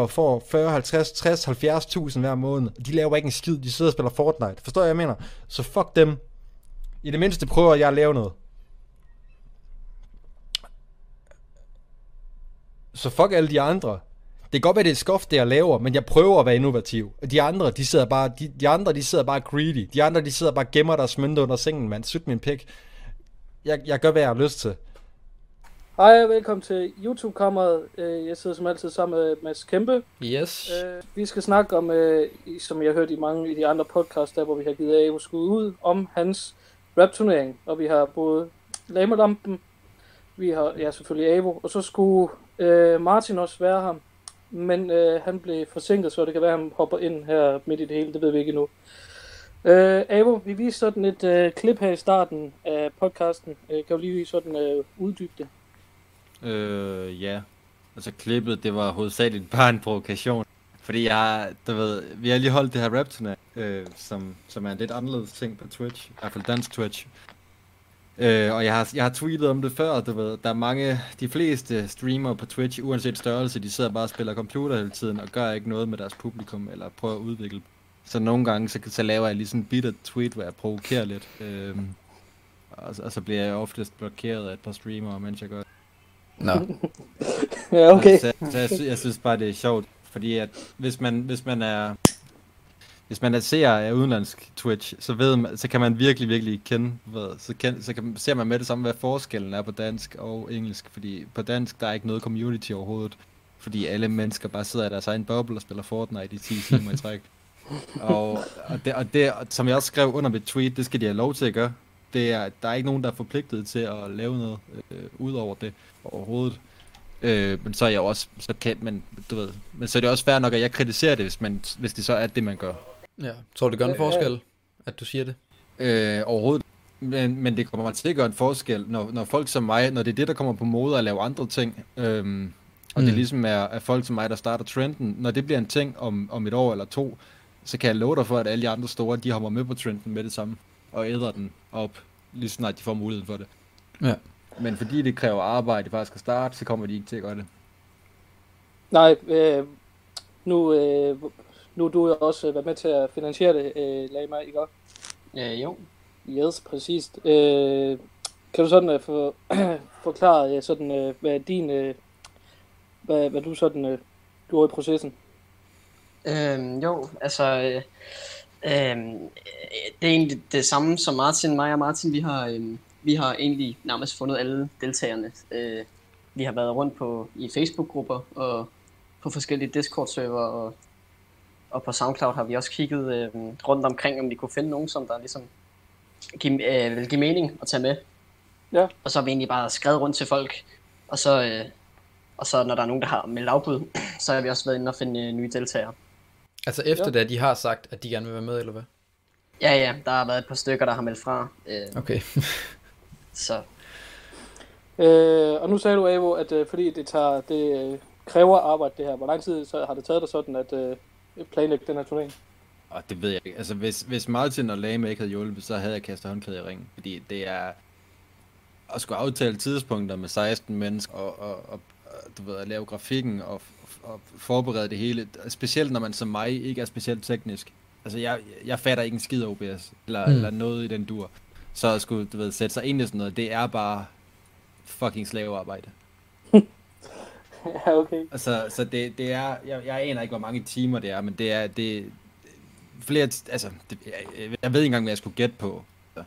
og får 40, 50, 60, 70.000 hver måned. De laver ikke en skid, de sidder og spiller Fortnite. Forstår jeg, hvad jeg mener? Så fuck dem. I det mindste prøver jeg at lave noget. Så fuck alle de andre. Det kan godt være, det er skoft, det jeg laver, men jeg prøver at være innovativ. De andre, de sidder bare, de, de andre, de sidder bare greedy. De andre, de sidder bare gemmer deres mønter under sengen, mand. Syt min pik. Jeg, jeg gør, hvad jeg har lyst til. Hej og velkommen til YouTube-kammeret. Øh, Jeg sidder som altid sammen med Mads Kæmpe. Yes. Øh, Vi skal snakke om, øh, som jeg har hørt i mange af de andre podcasts, der hvor vi har givet Avo skud ud, om hans rap-turnering. Og vi har både Lamelampen, vi har ja, selvfølgelig Avo, og så skulle øh, Martin også være her. Men øh, han blev forsinket, så det kan være, at han hopper ind her midt i det hele. Det ved vi ikke endnu. Øh, Avo, vi viste sådan et øh, klip her i starten af podcasten. Øh, kan du lige sådan øh, uddybe det? Øh, ja. Altså klippet, det var hovedsageligt bare en provokation. Fordi jeg har, du ved, vi har lige holdt det her rap tonight, øh, som, som er en lidt anderledes ting på Twitch. I hvert fald dansk Twitch. Øh, og jeg har, jeg har tweetet om det før, du ved, der er mange, de fleste streamere på Twitch, uanset størrelse, de sidder bare og spiller computer hele tiden, og gør ikke noget med deres publikum, eller prøver at udvikle. Så nogle gange, så, så laver jeg lige sådan en bitter tweet, hvor jeg provokerer lidt. Øh, og, og så bliver jeg oftest blokeret af et par streamere, mens jeg gør det. Nå, Ja, okay. Så, så jeg, jeg synes bare, det er sjovt, fordi at hvis man, hvis man er hvis man er seer af udenlandsk Twitch, så ved man, så kan man virkelig, virkelig kende, hvad, så, kan, så kan, ser man med det samme, hvad forskellen er på dansk og engelsk, fordi på dansk, der er ikke noget community overhovedet, fordi alle mennesker bare sidder i deres egen boble og spiller Fortnite i 10 timer i træk. Og, og, det, og det, som jeg også skrev under mit tweet, det skal de have lov til at gøre. Det er, der er ikke nogen, der er forpligtet til at lave noget øh, ud over det overhovedet. Øh, men så er jeg også, så kan, men, du ved, men så er det også fair nok, at jeg kritiserer det, hvis, man, hvis det så er det, man gør. ja. Tror du, det gør en forskel, at du siger det? Øh, overhovedet. Men, men det kommer til at gøre en forskel, når, når folk som mig, når det er det, der kommer på mode at lave andre ting, øhm, og mm. det ligesom er, er folk som mig, der starter trenden, når det bliver en ting om, om et år eller to, så kan jeg love dig for, at alle de andre store, de hopper med på trenden med det samme, og æder den op, lige snart de får muligheden for det. Ja. Men fordi det kræver arbejde faktisk at starte, så kommer de ikke til at gøre det. Nej, øh, nu, øh, nu er du jo også været med til at finansiere det, øh, Lama, ikke også? Øh, jo. Yes, præcis. Øh, kan du sådan øh, for, forklare, øh, sådan, øh, hvad er din, øh, hvad, hvad du sådan, øh, du er i processen? Øhm, jo, altså, øh, øh, det er egentlig det samme som Martin. Mig og Martin, vi har, øh, vi har egentlig nærmest fundet alle deltagerne. Øh, vi har været rundt på i Facebook-grupper og på forskellige Discord-server og, og på SoundCloud har vi også kigget øh, rundt omkring, om vi kunne finde nogen, som der ligesom give, øh, vil give mening at tage med. Ja. Og så har vi egentlig bare skrevet rundt til folk, og så, øh, og så når der er nogen, der har meldt afbud, så har vi også været inde og finde øh, nye deltagere. Altså efter Ja. det, at de har sagt, at de gerne vil være med, eller hvad? Ja, ja, der har været et par stykker, der har meldt fra. Øh, Okay. så Øh, og nu sagde du, Avo, at øh, fordi det, tager, det øh, kræver arbejde det her, hvor lang tid så har det taget dig sådan at øh, planlægge den her turnering? Og det ved jeg ikke. Altså, hvis, hvis Martin og Lame ikke havde hjulpet, så havde jeg kastet håndklæde i ringen. Fordi det er at skulle aftale tidspunkter med 16 mennesker, og, og, og, og du ved, at lave grafikken og, og forberede det hele. Specielt når man som mig ikke er specielt teknisk. Altså, jeg, jeg fatter ikke en skid af OBS, eller, Mm. eller noget i den dur. Så at skulle, du ved, sætte sig ind i sådan noget, det er bare fucking slavearbejde. ja, okay. Altså, så det, det er, jeg, jeg aner ikke, hvor mange timer det er, men det er, det, flere, altså, det, jeg, jeg ved ikke engang, hvad jeg skulle gætte på. Så.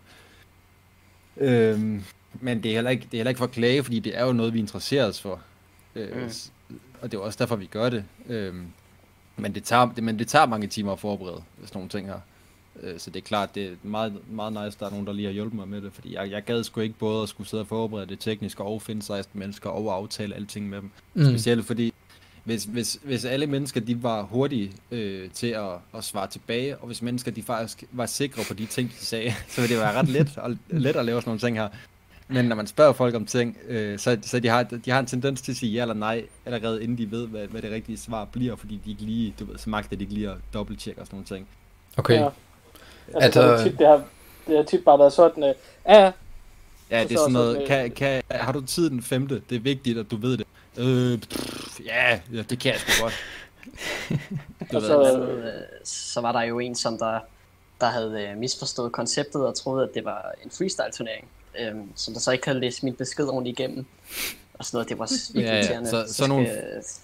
Øhm, men det er, heller ikke, det er heller ikke for at klage, fordi det er jo noget, vi interesserer os for. Øh, Mm. Og det er også derfor, vi gør det. Øhm, men, det tager, det, men det tager mange timer at forberede sådan nogle ting her. Øh, Så det er klart, det er meget, meget nice, der er nogen, der lige har hjulpet mig med det, fordi jeg, jeg gad sgu ikke både at skulle sidde og forberede det tekniske og finde 16 mennesker og aftale alting med dem. Mm. Specielt fordi, hvis, hvis, hvis alle mennesker de var hurtige øh, til at, at svare tilbage, og hvis mennesker de faktisk var sikre på de ting, de sagde, så ville det være ret let, og, let at lave sådan nogle ting her. Men når man spørger folk om ting, øh, så, så de, har, de har en tendens til at sige ja eller nej, allerede inden de ved, hvad, hvad det rigtige svar bliver, fordi de ikke lige, du ved, så magter de ikke lige at dobbelttjekke og sådan nogle ting. Okay. Ja. Altså, Altså- det, tit, det, har, det har tit bare været sådan, øh, ja, ja, det er så- sådan så noget, kan, kan, har du tid den femte? Det er vigtigt, at du ved det. Øh, pff, ja, ja, det kan jeg sgu godt. Og så- så, øh, så var der jo en, som der, der havde øh, misforstået konceptet og troede, at det var en freestyle-turnering. Øhm, som der så ikke havde læst min besked ordentligt igennem. Og sådan noget, det var virkelig Ja, ja, irriterende. så- så nogle- skal-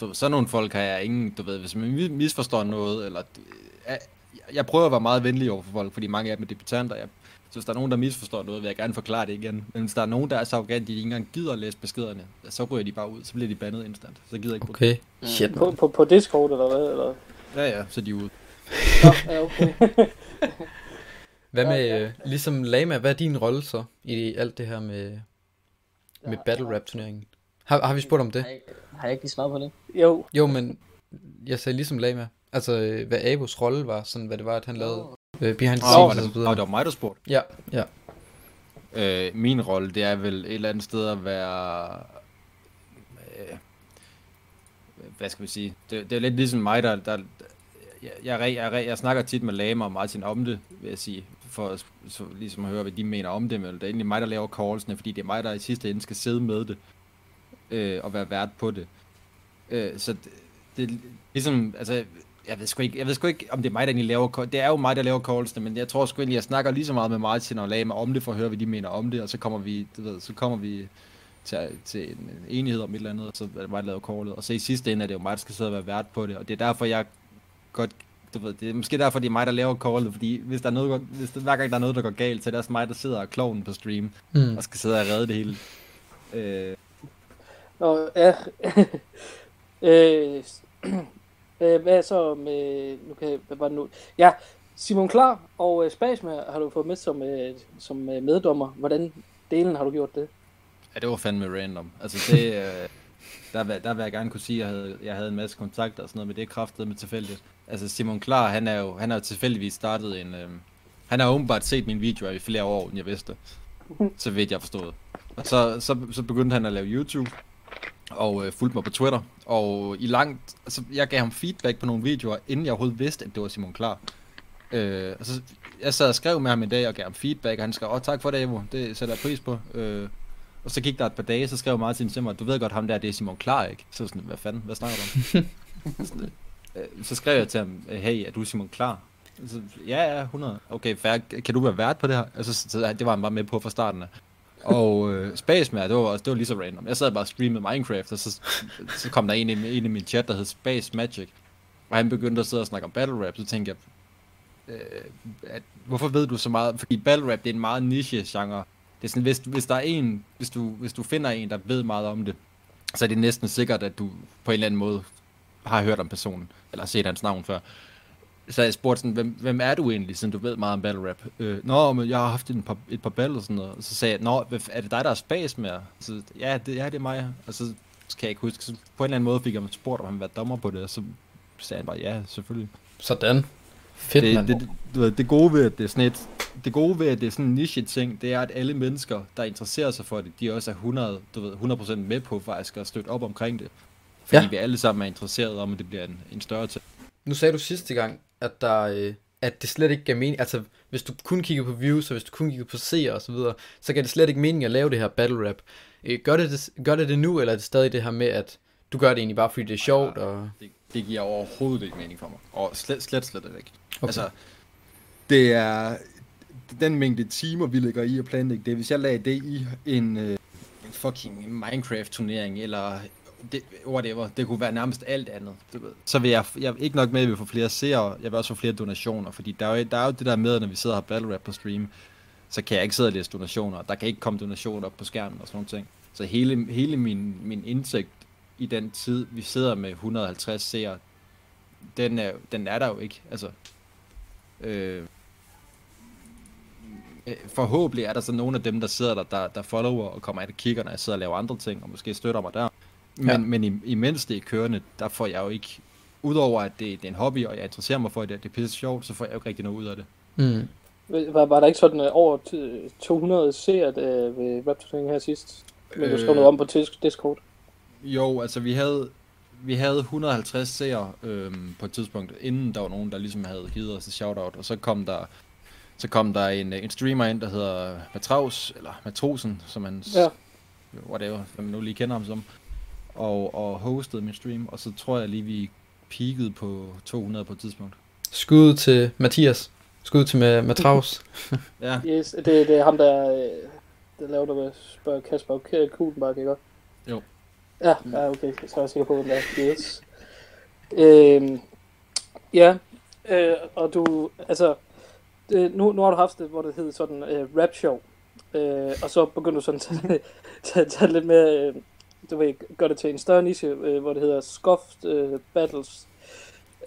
Du, sådan nogle folk har jeg ingen, du ved, hvis man mi- misforstår noget, eller... Jeg, jeg prøver at være meget venlig over for folk, fordi mange af dem er debutanter. Jeg, så hvis der er nogen, der misforstår noget, vil jeg gerne forklare det igen. Men hvis der er nogen, der er så arrogant, de ikke engang gider at læse beskederne, så ryger de bare ud, så bliver de bandet instant. Så gider jeg ikke Okay. Shit, På, på, på Discord eller hvad? Eller? det. Ja, ja, så er de ude. Nå, ja, okay. Hvad Ja, med, ja. øh, ligesom Lama, hvad er din rolle så i alt det her med, med Ja, battle rap turneringen? Har, har vi spurgt om det? Har jeg, har jeg ikke lige svaret på det? jo, Jo, men jeg sagde ligesom Lama. Altså, øh, hvad Avos rolle var, sådan hvad det var, at han lavede øh, behind the scenes og så det, og videre. det var mig, der spurgte. Ja, ja. Øh, min rolle, det er vel et eller andet sted at være... Øh, hvad skal vi sige? Det, det er lidt ligesom mig, der... der jeg, jeg, jeg, jeg snakker tit med Lama og Martin om det, vil jeg sige, for at- så, ligesom at høre, hvad de mener om det, men det er egentlig mig, der laver callsene, fordi det er mig, der i sidste ende skal sidde med det, øh, og være vært på det. Øh, så det, det ligesom, altså, jeg ved, sgu ikke, jeg ved sgu ikke, om det er mig, der egentlig laver Det er jo mig, der laver callsene, men jeg tror sgu egentlig, jeg snakker lige så meget med Martin og Lama om det, for at høre, hvad de mener om det, og så kommer vi, du ved, så kommer vi til, til en, en enighed om et eller andet, og så er det mig, der laver callet. Og så i sidste ende er det jo mig, der skal sidde og være vært på det, og det er derfor, jeg godt, du ved, det er måske derfor, det er mig, der laver callet, fordi hvis der er noget, hvis der, hver gang der er noget, der går galt, så er det også mig, der sidder og kloven på stream, Mm. og skal sidde og redde det hele. Øh, Nå, ja. øh, øh, hvad så med, nu kan jeg, hvad var det nu? Ja, Simon Klar og øh, Spasmer har du fået med som, øh, som øh, meddommer. Hvordan delen har du gjort det? Ja, det var fandme random. Altså det, øh, der, der vil jeg gerne kunne sige, at jeg havde, jeg havde en masse kontakter og sådan noget, men det er kraftet med tilfældigt. Altså Simon Klar, han er jo, han har jo tilfældigvis startet en, øh, han har åbenbart set mine videoer i flere år, end jeg vidste. Så vidt jeg forstod. Og så, så, så begyndte han at lave YouTube, og øh, fulgte mig på Twitter. Og i langt, altså jeg gav ham feedback på nogle videoer, inden jeg overhovedet vidste, at det var Simon Klar. Øh, og så, jeg sad og skrev med ham en dag og gav ham feedback, og han skrev, åh tak for det, Evo, det sætter jeg pris på. Øh, og så gik der et par dage, så skrev Martin til mig, du ved godt ham der, det er Simon Klar, ikke? Så sådan, hvad fanden, hvad snakker du om? sådan, øh, så skrev jeg til ham, hey, er du Simon Klar? Så, ja, ja, 100. Okay, fair. Kan du være vært på det her? Altså, så, så, det var han bare med på fra starten af. Og øh, Spaceman, det var, også- det var lige så random. Jeg sad bare og streamede Minecraft, og så, så kom der en i, en i min chat, der hed Space Magic. Og han begyndte at sidde og snakke om battle rap, så tænkte jeg, øh, at, hvorfor ved du så meget? Fordi battle rap, det er en meget niche genre. Det er sådan, hvis, hvis der er en, hvis du, hvis du finder en, der ved meget om det, så er det næsten sikkert, at du på en eller anden måde har hørt om personen, eller set hans navn før. Så jeg spurgte sådan, hvem, hvem er du egentlig, siden du ved meget om battle rap? Øh, Nå, men jeg har haft et par, et par battle og sådan noget. Og så sagde jeg, Nå, er det dig, der er space med? Så, ja, det, ja, det er mig. Og så kan jeg ikke huske, så på en eller anden måde fik jeg spurgt, om han være dommer på det, og så sagde han bare, ja, selvfølgelig. Sådan. Fedt, Det, mand. det, det, det gode ved, at det er sådan et, det gode ved, at det er sådan en niche ting, det er, at alle mennesker, der interesserer sig for det, de også er 100, du ved, 100% med på faktisk at støtte op omkring det. Fordi Ja. vi alle sammen er interesseret om, at det bliver en, en større ting. Nu sagde du sidste gang, at der, øh, at det slet ikke gav mening, altså hvis du kun kigger på views, og hvis du kun kigger på seere og så videre, så gav det slet ikke mening at lave det her battle rap. Øh, gør, det det, gør det det nu, eller er det stadig det her med, at du gør det egentlig bare fordi det er sjovt, og... Det, det giver overhovedet ikke mening for mig. Og slet, slet, slet ikke. Okay. Altså, det er den mængde timer, vi lægger i at planlægge det. Hvis jeg lagde det i en, øh, en fucking Minecraft-turnering, eller det, whatever, det kunne være nærmest alt andet, du ved. Så vil jeg, jeg ikke nok med, at vi får flere seere, jeg vil også få flere donationer, fordi der er, jo, der er jo det der med, når vi sidder og har battle rap på stream, så kan jeg ikke sidde og læse donationer. Der kan ikke komme donationer op på skærmen og sådan nogle ting. Så hele, hele min, min indtægt i den tid, vi sidder med 150 seere, den er, den er der jo ikke. Altså, øh, øh, forhåbentlig er der så nogle af dem, der sidder der, der, der follower og kommer ind og kigger, når jeg sidder og laver andre ting, og måske støtter mig der. Men, Ja. men i, imens det er kørende, der får jeg jo ikke, udover at det, det er en hobby, og jeg interesserer mig for det, det er pisse sjovt, så får jeg jo ikke rigtig noget ud af det. Mm. Var, var der ikke sådan øh, over t- 200 seere øh, ved rap her sidst? Men du skrev noget om på Discord. Jo, altså vi havde, vi havde 150 seere øhm, på et tidspunkt, inden der var nogen, der ligesom havde givet os et shoutout, og så kom der, så kom der en, en streamer ind, der hedder Matraus, eller Matrosen, som han, Ja. whatever, hvad man nu lige kender ham som, og, og hostede min stream, og så tror jeg lige, vi peaked på 200 på et tidspunkt. Skud til Mathias. Skud til med, Travs. Ja, Yes, det, det er ham, der, øh, der laver der med spørger Kasper K- Kulenbak, ikke? Jo. Ja, ja, okay, så er jeg sikker på, hvem det er. Yes. Øhm, ja, øh, og du, altså, det, nu, nu har du haft det, hvor det hedder sådan øh, rap show, øh, og så begyndte du sådan at tage, tage, tage lidt mere, øh, du ved, gør det til en større niche, øh, hvor det hedder Scuffed øh, Battles.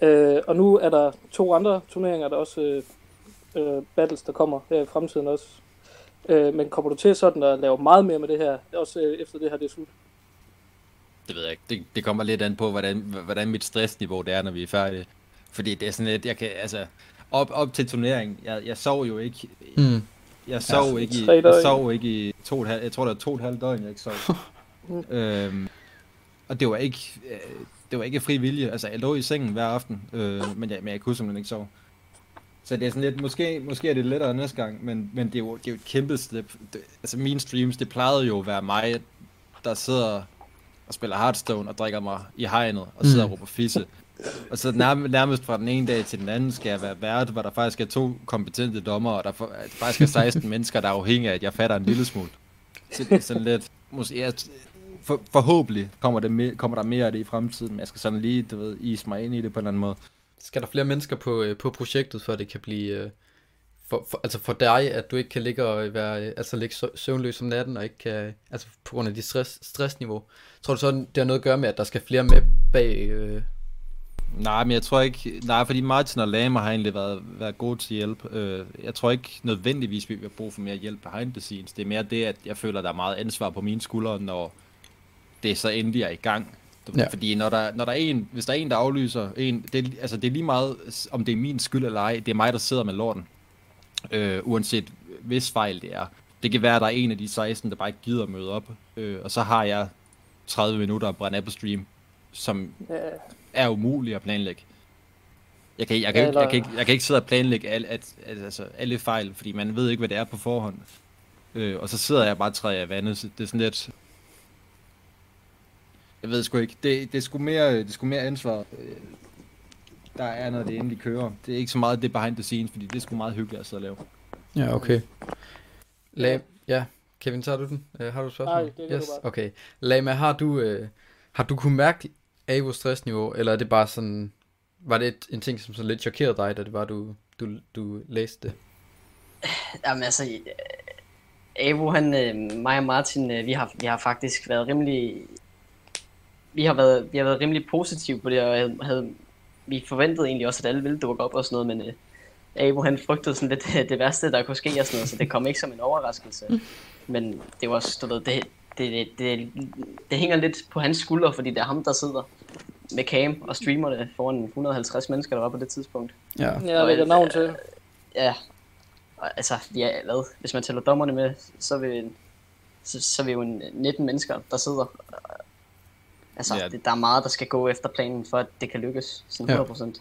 Øh, og nu er der to andre turneringer, der også øh, øh, battles, der kommer her i fremtiden også. Øh, men kommer du til sådan at lave meget mere med det her, også øh, efter det her det er slut? det ved jeg ikke. Det, det kommer lidt an på, hvordan, hvordan mit stressniveau det er, når vi er færdige. Fordi det er sådan lidt, jeg kan, altså, op, op til turneringen, jeg, jeg sov jo ikke, Mm. jeg sov ja, ikke, i, jeg sov ikke i to og et halvt, jeg tror det var to og et halvt døgn, jeg ikke sov. Mm. øhm, og det var ikke, øh, det var ikke fri vilje, altså jeg lå i sengen hver aften, øh, men, jeg, men jeg kunne simpelthen ikke sove. Så det er sådan lidt, måske, måske er det lettere næste gang, men, men det, er jo, det er jo et kæmpe step. Det, altså mine streams, det plejede jo at være mig, der sidder og spiller Hearthstone og drikker mig i hegnet og sidder mm. og råber fisse. Og så nærmest, fra den ene dag til den anden skal jeg være vært, hvor der faktisk er to kompetente dommer, og der faktisk er 16 mennesker, der er afhængige af, at jeg fatter en lille smule. Så det er sådan lidt, måske, jeg, for, forhåbentlig kommer, det me, kommer der mere af det i fremtiden, men jeg skal sådan lige, du ved, ise mig ind i det på en eller anden måde. Skal der flere mennesker på, øh, på projektet, for det kan blive... Øh, for, for, altså for dig, at du ikke kan ligge og være, øh, altså ligge søvnløs om natten, og ikke kan, altså på grund af dit stress, stressniveau. Tror du så, det har noget at gøre med, at der skal flere med bag, øh, Nej, men jeg tror ikke... Nej, fordi Martin og Lama har egentlig været, været gode til hjælp. Øh, jeg tror ikke nødvendigvis, vi vil brug for mere hjælp behind the scenes. Det er mere det, at jeg føler, der er meget ansvar på mine skuldre, når det så endelig er i gang. Ja. Fordi når der, når der er en, hvis der er en, der aflyser en, det, er- altså det er lige meget, om det er min skyld eller ej, det er mig, der sidder med lorten. Øh, uanset hvis fejl det er. Det kan være, at der er en af de 16, der bare ikke gider at møde op. Øh, og så har jeg 30 minutter at brænde af på stream, som Ja, er umuligt at planlægge. Jeg kan, jeg kan, Ja, ikke, jeg eller- kan, ikke, jeg kan ikke sidde og planlægge al, at, at, altså, alle fejl, fordi man ved ikke, hvad det er på forhånd. Øh, og så sidder jeg bare og træder af vandet, så det er sådan lidt... Jeg ved sgu ikke. Det, det, er sgu mere, det er sgu mere ansvar, øh, der er, når det endelig kører. Det er ikke så meget det behind the scenes, fordi det er sgu meget hyggeligt at sidde og lave. Ja, okay. La- ja, Kevin, tager du den? Uh, har du et spørgsmål? Nej, det du yes. bare. Okay. Lama, har du, uh, har du kunnet mærke Avos stressniveau, eller er det bare sådan, var det et, en ting, som så lidt chokerede dig, da det var, du, du, du læste det? Jamen altså, øh, Avo, han, øh, mig og Martin, øh, vi har, vi har faktisk været rimelig, vi har været, vi har været rimelig positive på det, og havde, havde, vi forventede egentlig også, at alle ville dukke op og sådan noget, men øh, Avo, han frygtede sådan lidt det, det værste, der kunne ske og sådan noget, så det kom ikke som en overraskelse. Men det var også, du ved, det, det, det, det, det hænger lidt på hans skuldre, fordi det er ham, der sidder med cam og streamer det foran 150 mennesker, der var på det tidspunkt. Ja. jeg lægger navn til. Ja, og altså, ja, hvad? Hvis man tæller dommerne med, så er vi, så, så er vi jo en 19 mennesker, der sidder. Altså, Ja. ja. det, der er meget, der skal gå efter planen, for at det kan lykkes, sådan Ja. 100%.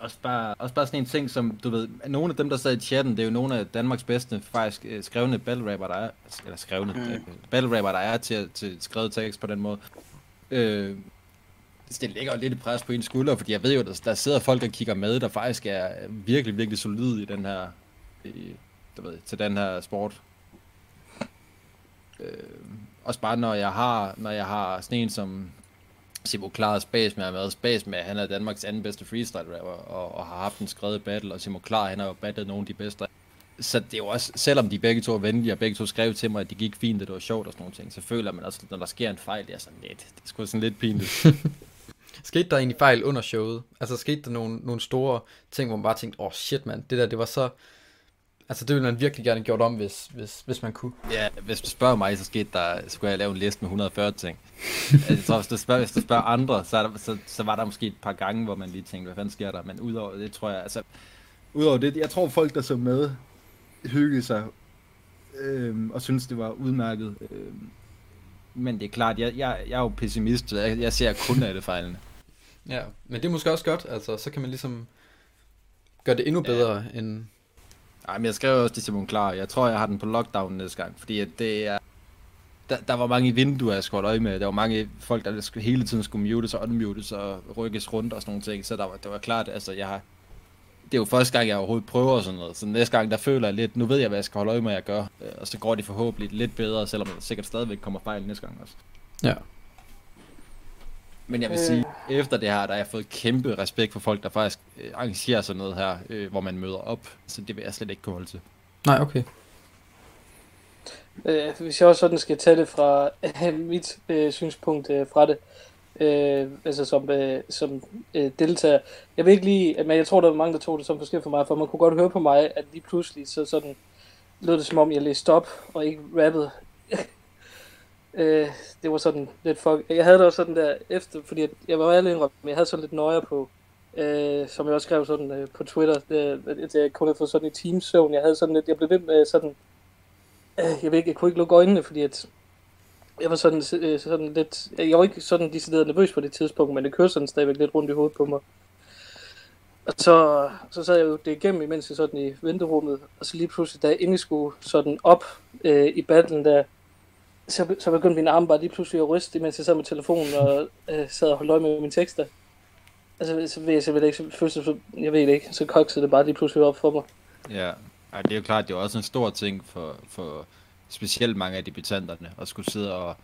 Også bare, også bare sådan en ting, som du ved, nogle af dem, der sad i chatten, det er jo nogle af Danmarks bedste, faktisk øh, skrevne battle rapper, der er, eller skrevne, mm. øh, battle rapper, der er til, til skrevet tekst på den måde. Øh, det lægger jo lidt et pres på en skulder, fordi jeg ved jo, der, der sidder folk, der kigger med, der faktisk er virkelig, virkelig solide i den her, i, du ved, til den her sport. Øh, også bare når jeg har, når jeg har sådan en som Simo Klar Space med, har været Space med, han er Danmarks anden bedste freestyle rapper, og, og har haft en skrevet battle, og Simo Klar, han har jo battlet nogle af de bedste. Så det er jo også, selvom de begge to er venlige, og begge to skrev til mig, at det gik fint, at det var sjovt og sådan nogle ting, så føler man også, når der sker en fejl, det er sådan lidt, det er sgu sådan lidt pinligt. Skete der egentlig fejl under showet? Altså skete der nogle, nogle store ting, hvor man bare tænkte, åh oh, shit mand, det der, det var så... Altså det ville man virkelig gerne gjort om, hvis, hvis, hvis man kunne. ja, hvis du spørger mig, så skete der, så skulle jeg lave en liste med 140 ting. Altså, jeg tror, hvis du spørger, hvis du spørger andre, så, der, så, så var der måske et par gange, hvor man lige tænkte, hvad fanden sker der? Men udover det, tror jeg, altså, udover det, jeg tror folk, der så med, hyggede sig, øhm, og synes det var udmærket. Øhm, men det er klart, jeg, jeg, jeg er jo pessimist, så jeg, jeg ser kun alle fejlene. Ja, men det er måske også godt, altså så kan man ligesom gøre det endnu bedre ja. end... Ej, men jeg skrev også til Simon Klar, jeg tror, jeg har den på lockdown næste gang, fordi at det er, der, der var mange vinduer, jeg skulle holde øje med. Der var mange folk, der hele tiden skulle mutes og unmutes og rykkes rundt og sådan nogle ting. Så der var, det var klart, altså jeg har... Det er jo første gang, jeg overhovedet prøver sådan noget. Så næste gang, der føler jeg lidt, nu ved jeg, hvad jeg skal holde øje med, at jeg gør. Øh, Og så går det forhåbentlig lidt bedre, selvom der sikkert stadigvæk kommer fejl næste gang også. Ja. Men jeg vil sige, efter det her, der har jeg fået kæmpe respekt for folk, der faktisk øh, arrangerer sådan noget her, øh, hvor man møder op. Så det vil jeg slet ikke kunne holde til. Nej, okay. Øh, hvis jeg også sådan skal tage det fra øh, mit øh, synspunkt øh, fra det, øh, altså som, øh, som øh, deltager. Jeg vil ikke lige, men jeg tror, der var mange, der tog det som forskelligt for mig, for man kunne godt høre på mig, at lige pludselig så sådan lød det som om, jeg læste op og ikke rappede øh, det var sådan lidt fuck. Jeg havde det også sådan der efter, fordi jeg, jeg var alene indrømme, men jeg havde sådan lidt nøje på, øh, som jeg også skrev sådan øh, på Twitter, det, at jeg kunne have fået sådan i teamsøvn. Jeg havde sådan lidt, jeg blev ved med sådan, øh, jeg ved ikke, jeg kunne ikke lukke øjnene, fordi at jeg var sådan, øh, sådan lidt, jeg var ikke sådan decideret nervøs på det tidspunkt, men det kørte sådan stadigvæk lidt rundt i hovedet på mig. Og så, så sad jeg jo det igennem, imens jeg sådan i venterummet, og så lige pludselig, da jeg endelig skulle sådan op øh, i battlen der, så, så begyndte min arm bare lige pludselig at ryste, imens jeg sad med telefonen og øh, sad og holdt øje med mine tekster. Altså, så ved jeg simpelthen ikke, så føles det, så, jeg ved det ikke, så koksede det bare lige pludselig op for mig. Ja, Ej, det er jo klart, det er også en stor ting for, for specielt mange af debutanterne at skulle sidde og...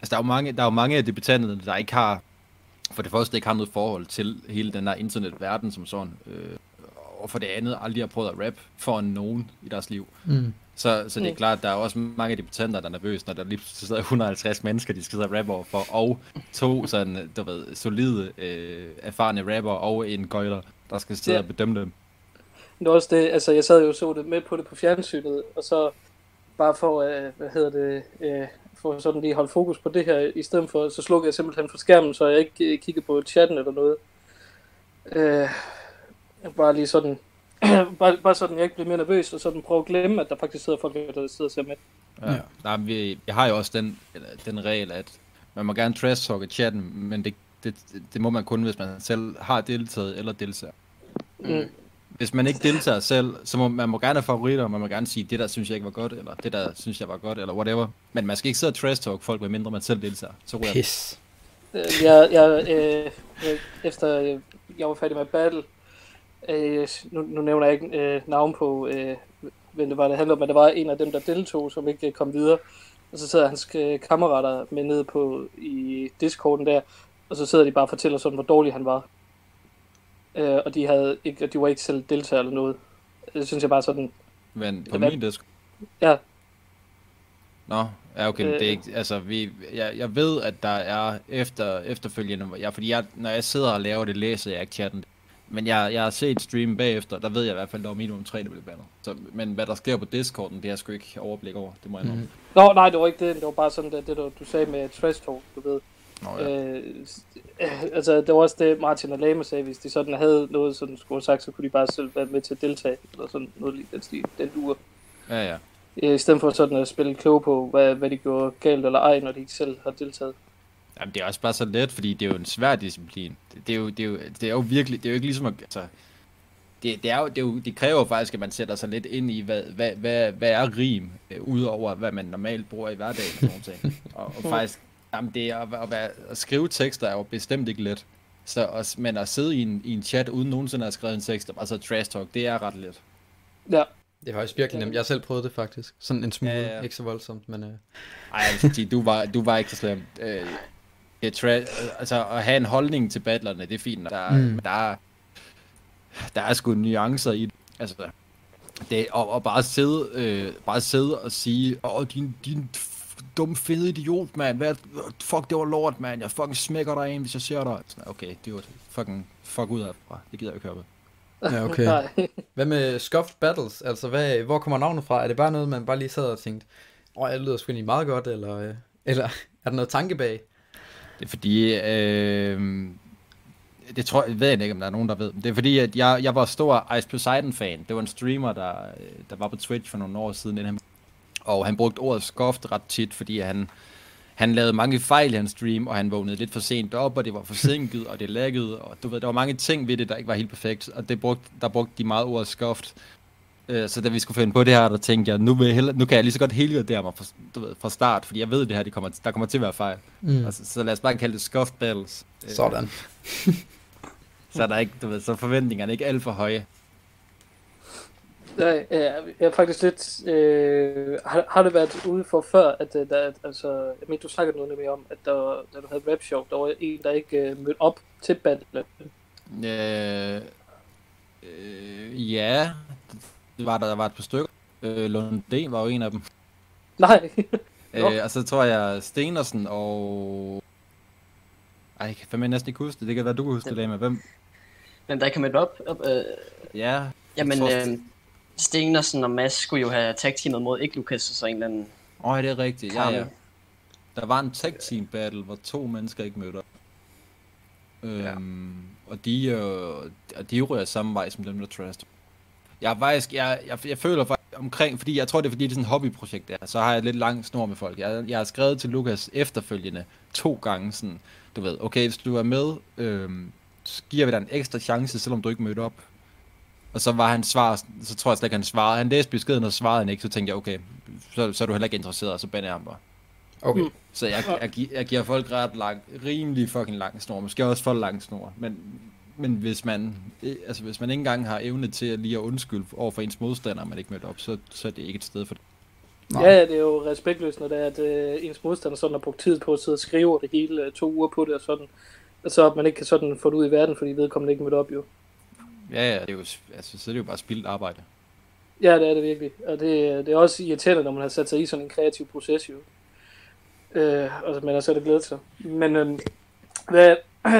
Altså, der er jo mange, der er jo mange af debutanterne, der ikke har, for det første ikke har noget forhold til hele den der internetverden som sådan, øh, og for det andet aldrig har prøvet at rap for nogen i deres liv. Mm. Så, så det er klart, der er også mange af debutanter, der er nervøse, når der lige pludselig sidder 150 mennesker, de skal sidde og rappe over for, og to sådan, du ved, solide, øh, erfarne rapper og en gøjler, der skal sidde Ja. og bedømme dem. Det var også det, altså jeg sad jo så det med på det på fjernsynet, og så bare for, øh, hvad hedder det, øh, for sådan lige holde fokus på det her, i stedet for, så slukkede jeg simpelthen for skærmen, så jeg ikke øh, kiggede på chatten eller noget. Øh, bare lige sådan, bare, bare sådan, jeg ikke blev mere nervøs, og sådan prøve at glemme, at der faktisk sidder folk, der sidder og ser med. Ja. ja. Nej, men vi, vi har jo også den, den regel, at man må gerne trash talk i chatten, men det, det, det må man kun, hvis man selv har deltaget eller deltager. Mm. Hvis man ikke deltager selv, så må man må gerne have favoritter, man må gerne sige, det der synes jeg ikke var godt, eller det der synes jeg var godt, eller whatever. Men man skal ikke sidde og trash talk folk, medmindre man selv deltager. Så Pis. Øh, jeg, jeg, øh, øh, efter øh, jeg var færdig med battle, øh, nu, nu nævner jeg ikke øh, navn på, øh, hvem det var, det handler om, men der var en af dem, der deltog, som ikke øh, kom videre. Og så sidder hans øh, kammerater med nede på i Discorden der, og så sidder de bare og fortæller sådan, hvor dårlig han var. Øh, og de havde ikke, og de var ikke selv deltager eller noget. Det synes jeg bare sådan, Men på min disk. ja, Nå, ja okay, Øh. det er ikke, altså vi, jeg, jeg ved, at der er efter, efterfølgende, ja, fordi jeg, når jeg sidder og laver det, læser jeg ikke chatten. Men jeg, jeg har set stream bagefter, der ved jeg i hvert fald, at der var minimum 3, der blev bandet. Så, men hvad der sker på Discorden, det har jeg sgu ikke overblik over, det må jeg nok. Mm. Nå, nej, det var ikke det. Det var bare sådan, det, det du, sagde med trash talk, du ved. Nå, ja. Øh, altså, det var også det, Martin og Lame sagde, hvis de sådan havde noget, sådan skulle have sagt, så kunne de bare selv være med til at deltage, eller sådan noget lige den stil, den uge. ja, ja. Øh, I stedet for sådan at spille klog på, hvad, hvad de gjorde galt eller ej, når de ikke selv har deltaget. Jamen, det er også bare så let, fordi det er jo en svær disciplin. Det, det, er, jo, det, er, jo, det er jo virkelig, det er jo ikke ligesom at, altså, det, det, er jo, det, er jo, det kræver jo faktisk, at man sætter sig lidt ind i, hvad, hvad, hvad, hvad er rim, øh, udover hvad man normalt bruger i hverdagen. og Sådan ting. Og, og faktisk, jamen det er, at, at, være- at, skrive tekster er jo bestemt ikke let. Så, at, men at sidde i en, i en chat, uden nogensinde at have skrevet en tekst, altså trash talk, det er ret let. Ja, Det er faktisk virkelig nemt. Jeg selv prøvet det faktisk. Sådan en smule. Ja, Ja, ja. ja. Ikke så voldsomt, men... Øh... Ej, jeg vil sige, du var, du var ikke så slem. Øh, det er tra- altså, at have en holdning til battlerne, det er fint. Der, mm. Der, er, der er sgu nuancer i det. Altså, det, og, og bare sidde, øh, bare sidde og sige, åh, din, din dum fede idiot, mand. Hvad, fuck, det var lort, mand. Jeg fucking smækker dig ind, hvis jeg ser dig. Sådan, okay, det var fucking fuck ud herfra. Det gider jeg ikke høre med. Ja, okay. Hvad med Scuffed Battles? Altså, hvad, hvor kommer navnet fra? Er det bare noget, man bare lige sad og tænkte, åh, oh, jeg lyder sgu egentlig meget godt, eller, øh, eller er der noget tanke bag? Det er fordi, øh, det tror jeg, ved jeg ikke, om der er nogen, der ved. Det er fordi, at jeg, jeg var stor Ice Poseidon-fan. Det var en streamer, der, øh, der var på Twitch for nogle år siden. inden Han, og han brugte ordet skoft ret tit, fordi han, han lavede mange fejl i hans stream, og han vågnede lidt for sent op, og det var forsinket, og det laggede, og du ved, der var mange ting ved det, der ikke var helt perfekt, og det brugte, der brugte de meget ordet skoft. Øh, så da vi skulle finde på det her, der tænkte jeg, nu, vil jeg hellere, nu kan jeg lige så godt helgardere mig fra, du ved, fra start, fordi jeg ved, at det her, det kommer, der kommer til at være fejl. Mm. Altså, så lad os bare kalde det scuffed battles. Øh, Sådan. Så er der ikke, du ved, så er forventningerne ikke alt for høje. Nej, ja, jeg er faktisk lidt... Øh, har, har det været ude for før, at øh, der, altså, jeg mener, du snakkede noget nemlig om, at der, da du havde rap show, der var en, der ikke øh, mødte op til battle. Øh, øh, ja, var der, der var et par stykker. Øh, Lund D var jo en af dem. Nej. Øh, og så tror jeg Stenersen og... Ej, jeg kan fandme næsten ikke huske det. Det kan være, du kan huske det, Lama. Hvem? Hvem der har mødt op? op øh, Ja, jamen, tror- øh, Stenersen og Mads skulle jo have tag teamet mod ikke Lukas, og så en eller anden Åh, oh, det er rigtigt. Ja, ja. Der var en tag team battle, hvor to mennesker ikke mødte op. Øhm, og de, øh, og de rører samme vej som dem, der trashed. Jeg er faktisk, jeg, jeg, jeg føler faktisk omkring, fordi jeg tror det er fordi det er sådan et hobbyprojekt der, så har jeg lidt lang snor med folk. Jeg, jeg har skrevet til Lukas efterfølgende to gange sådan, du ved, okay, hvis du er med, øhm, så giver vi dig en ekstra chance, selvom du ikke mødte op. Og så var hans svar, så tror jeg slet ikke, han svarede. Han læste beskeden og svarede han ikke, så tænkte jeg, okay, så, så er du heller ikke interesseret, og så bander jeg ham bare. Okay. Mm. Så jeg, jeg, gi- jeg giver folk ret lang, rimelig fucking lang snor, måske også for lang snor, men, men hvis man, eh, altså hvis man ikke engang har evne til at lige at undskylde over for ens modstander, man ikke mødt op, så, så er det ikke et sted for det. Nej. Ja, det er jo respektløst, når det er, at øh, ens modstander sådan har brugt tid på at sidde og skrive det hele øh, to uger på det, og sådan. Og så at man ikke kan sådan få det ud i verden, fordi vedkommende ikke mødte op jo. Ja, ja, det er jo, altså, så er det jo bare spildt arbejde. Ja, det er det virkelig. Og det, det er også irriterende, når man har sat sig i sådan en kreativ proces jo. Øh, og man har så det glædet sig. Men øh, hvad,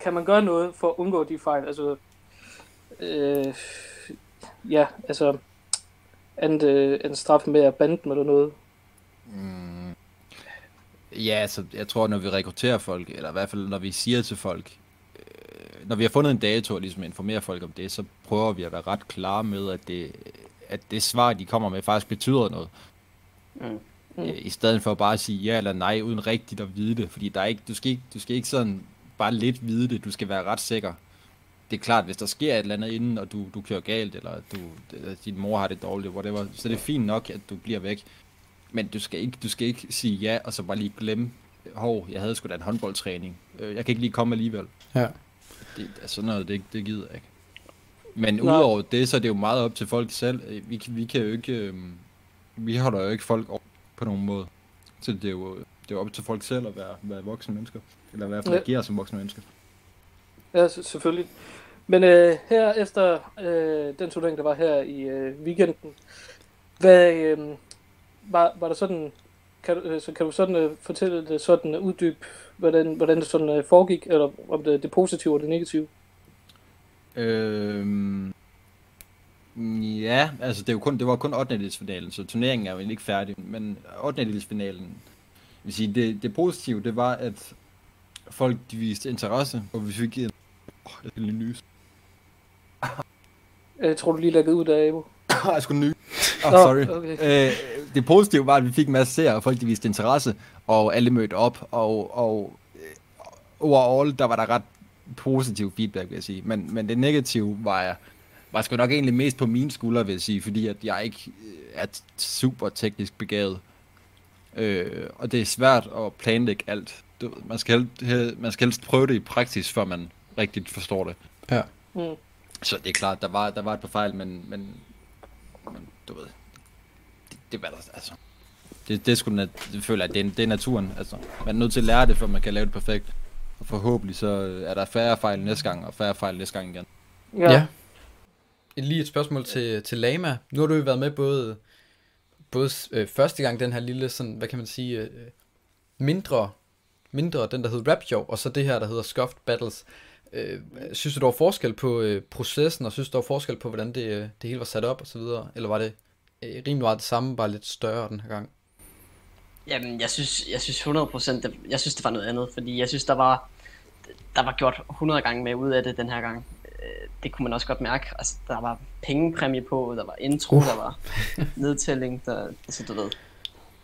kan man gøre noget for at undgå de fejl? Altså, øh, ja, altså, andet, øh, en straf med at bande dem eller noget. Mm. Ja, altså, jeg tror, når vi rekrutterer folk, eller i hvert fald når vi siger til folk, øh, når vi har fundet en dato og ligesom informerer folk om det, så prøver vi at være ret klare med, at det, at det svar, de kommer med, faktisk betyder noget. Mm. Øh, I stedet for bare at sige ja eller nej, uden rigtigt at vide det. Fordi der er ikke, du, skal ikke, du skal ikke sådan bare lidt vide det, du skal være ret sikker. Det er klart, hvis der sker et eller andet inden, og du, du kører galt, eller du, din mor har det dårligt, whatever, så det er fint nok, at du bliver væk. Men du skal ikke, du skal ikke sige ja, og så bare lige glemme, hov, jeg havde sgu da en håndboldtræning. Øh, Jeg kan ikke lige komme alligevel. Ja. Det, altså sådan noget, det, det gider jeg ikke. Men Nej. udover det, så er det jo meget op til folk selv. Øh, Vi, kan- vi kan jo ikke, øh, vi holder jo ikke folk over på nogen måde. Så det er jo, det er op til folk selv at være, være voksne mennesker. Eller i hvert fald Ja. agere som voksne mennesker. Ja, selvfølgelig. Men øh, her efter øh, den turnering, der var her i øh, weekenden, hvad, øh, var, var der sådan, kan, øh, så kan du sådan øh, fortælle det sådan, uddyb, hvordan, hvordan det sådan øh, foregik, eller om det, det positive og det negative? Øhm, ja, altså det, er jo kun, det var kun 8. så turneringen er jo ikke færdig. Men 8. vil sige, det, det positive, det var, at folk de viste interesse, og vi fik en... Oh, jeg skal lige nys. Jeg tror, du lige lagde ud der, Evo. jeg skulle ny. Oh, Nå, sorry. okay. Øh, det positive var, at vi fik en masse seere, og folk de viste interesse, og alle mødte op, og, og øh, overall, der var der ret positiv feedback, vil jeg sige. Men, men det negative var, var sgu nok egentlig mest på mine skuldre, vil jeg sige, fordi at jeg ikke øh, er super teknisk begavet. Øh, og det er svært at planlægge alt. Du, ved, man, skal, helst- man skal helst prøve det i praksis, før man rigtigt forstår det. Ja. Mm. Så det er klart, der var, der var et par fejl, men, men, men du ved, det, det var der, altså. Det, det, er sgu, nat- det føler jeg, at det er, det er naturen, altså. Man er nødt til at lære det, før man kan lave det perfekt. Og forhåbentlig så er der færre fejl næste gang, og færre fejl næste gang igen. Ja. Ja. Lige et spørgsmål til, til Lama. Nu har du jo været med både, både øh, første gang den her lille, sådan, hvad kan man sige, øh, mindre, mindre, den der hedder Rap Show, og så det her, der hedder Scuffed Battles. Øh, synes du, der var forskel på øh, processen, og synes du, der var forskel på, hvordan det, øh, det hele var sat op og så videre? Eller var det øh, rimelig meget det samme, bare lidt større den her gang? Jamen, jeg synes, jeg synes 100%, det, jeg synes, det var noget andet, fordi jeg synes, der var, der var gjort 100 gange med ud af det den her gang. Øh, Det kunne man også godt mærke. Altså, der var pengepræmie på, der var intro, Uh. der var nedtælling, der, altså du ved.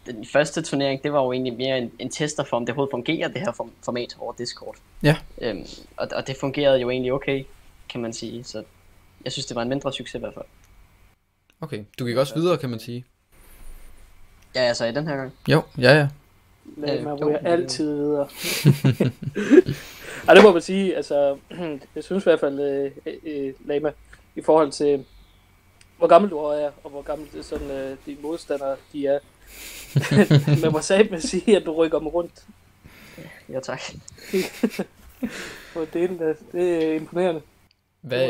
Den første turnering, det var jo egentlig mere en, en tester for, om det overhovedet fungerer, det her form- format over Discord. Ja. Øhm, og, og det fungerede jo egentlig okay, kan man sige. Så jeg synes, det var en mindre succes i hvert fald. Okay, du gik også videre, kan man sige. Ja, altså i den her gang. Jo, ja, ja. Øh, mig jo, ryger men- altid videre. Ej, det må man sige, altså, jeg synes i hvert fald, øh, øh, Lama, i forhold til, hvor gammel du er, og hvor gammel det er sådan, øh, de modstandere, de er. man må sige at du rykker dem rundt Ja, tak. på delen af. Det er imponerende. Hvad,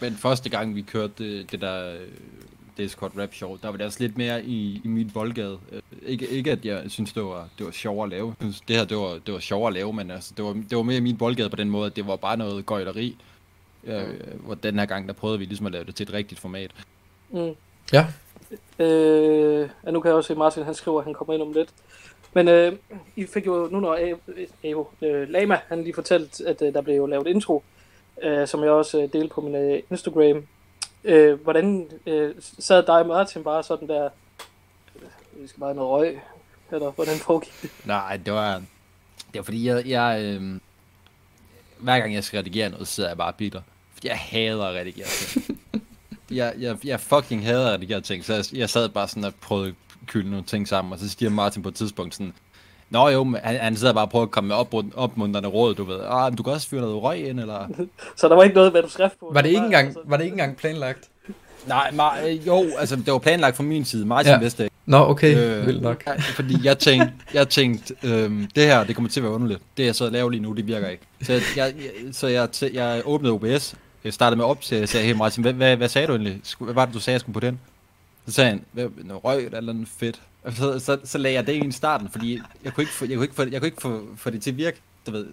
Men første gang vi kørte det, det der øh, Discord rap show, der var det også lidt mere i, i min boldgade. Øh, Ikke, ikke at jeg synes, det var, det var sjovere at lave. Synes, det her, det var, det var sjovere at lave, men altså, det, var, det var mere i min boldgade på den måde, at det var bare noget gøjleri. Øh, hvor den her gang, der prøvede vi ligesom at lave det til et rigtigt format. Mm. Ja. Øh, ja, nu kan jeg også se, Martin han skriver, at han kommer ind om lidt. Men øh, I fik jo, nu når Evo, øh, Lama, han lige fortalt, at øh, der blev jo lavet intro, øh, som jeg også øh, delte på min øh, Instagram. Øh, hvordan øh, sad dig og Martin bare sådan der, øh, vi skal bare have noget røg, eller hvordan foregik det? Nej, det var, det var fordi, jeg, jeg øh, hver gang jeg skal redigere noget, så sidder jeg bare bitter. Fordi jeg hader at redigere ting. jeg, jeg, jeg fucking hader at redigere ting, så jeg, jeg sad bare sådan og prøvede at kylde nogle ting sammen, og så siger Martin på et tidspunkt sådan, Nå jo, men han, han sidder bare og prøver at komme med op, opmuntrende råd, du ved. Ah, du kan også fyre noget røg ind, eller... Så der var ikke noget, hvad du skrev på? var det ikke engang, var det ikke engang planlagt? Nej, ma- øh, jo, altså det var planlagt fra min side. Martin Ja. ikke. Nå, okay, øh, vildt nok. Fordi jeg tænkte, jeg tænkte øhm, det her, det kommer til at være underligt. Det jeg så laver lige nu, det virker ikke. Så jeg, jeg, jeg- så jeg, jeg, jeg åbnede OBS, jeg startede med op til, jeg sagde, hey Martin, hvad, hvad, hvad sagde du egentlig? Hvad var det, du sagde, jeg skulle på den? Så sagde han, "Hvad- noget røg eller noget fedt. Og så, så, så lagde jeg det ind i starten, fordi jeg kunne ikke få, jeg kunne ikke få, jeg kunne ikke få, få det til at virke. Du ved,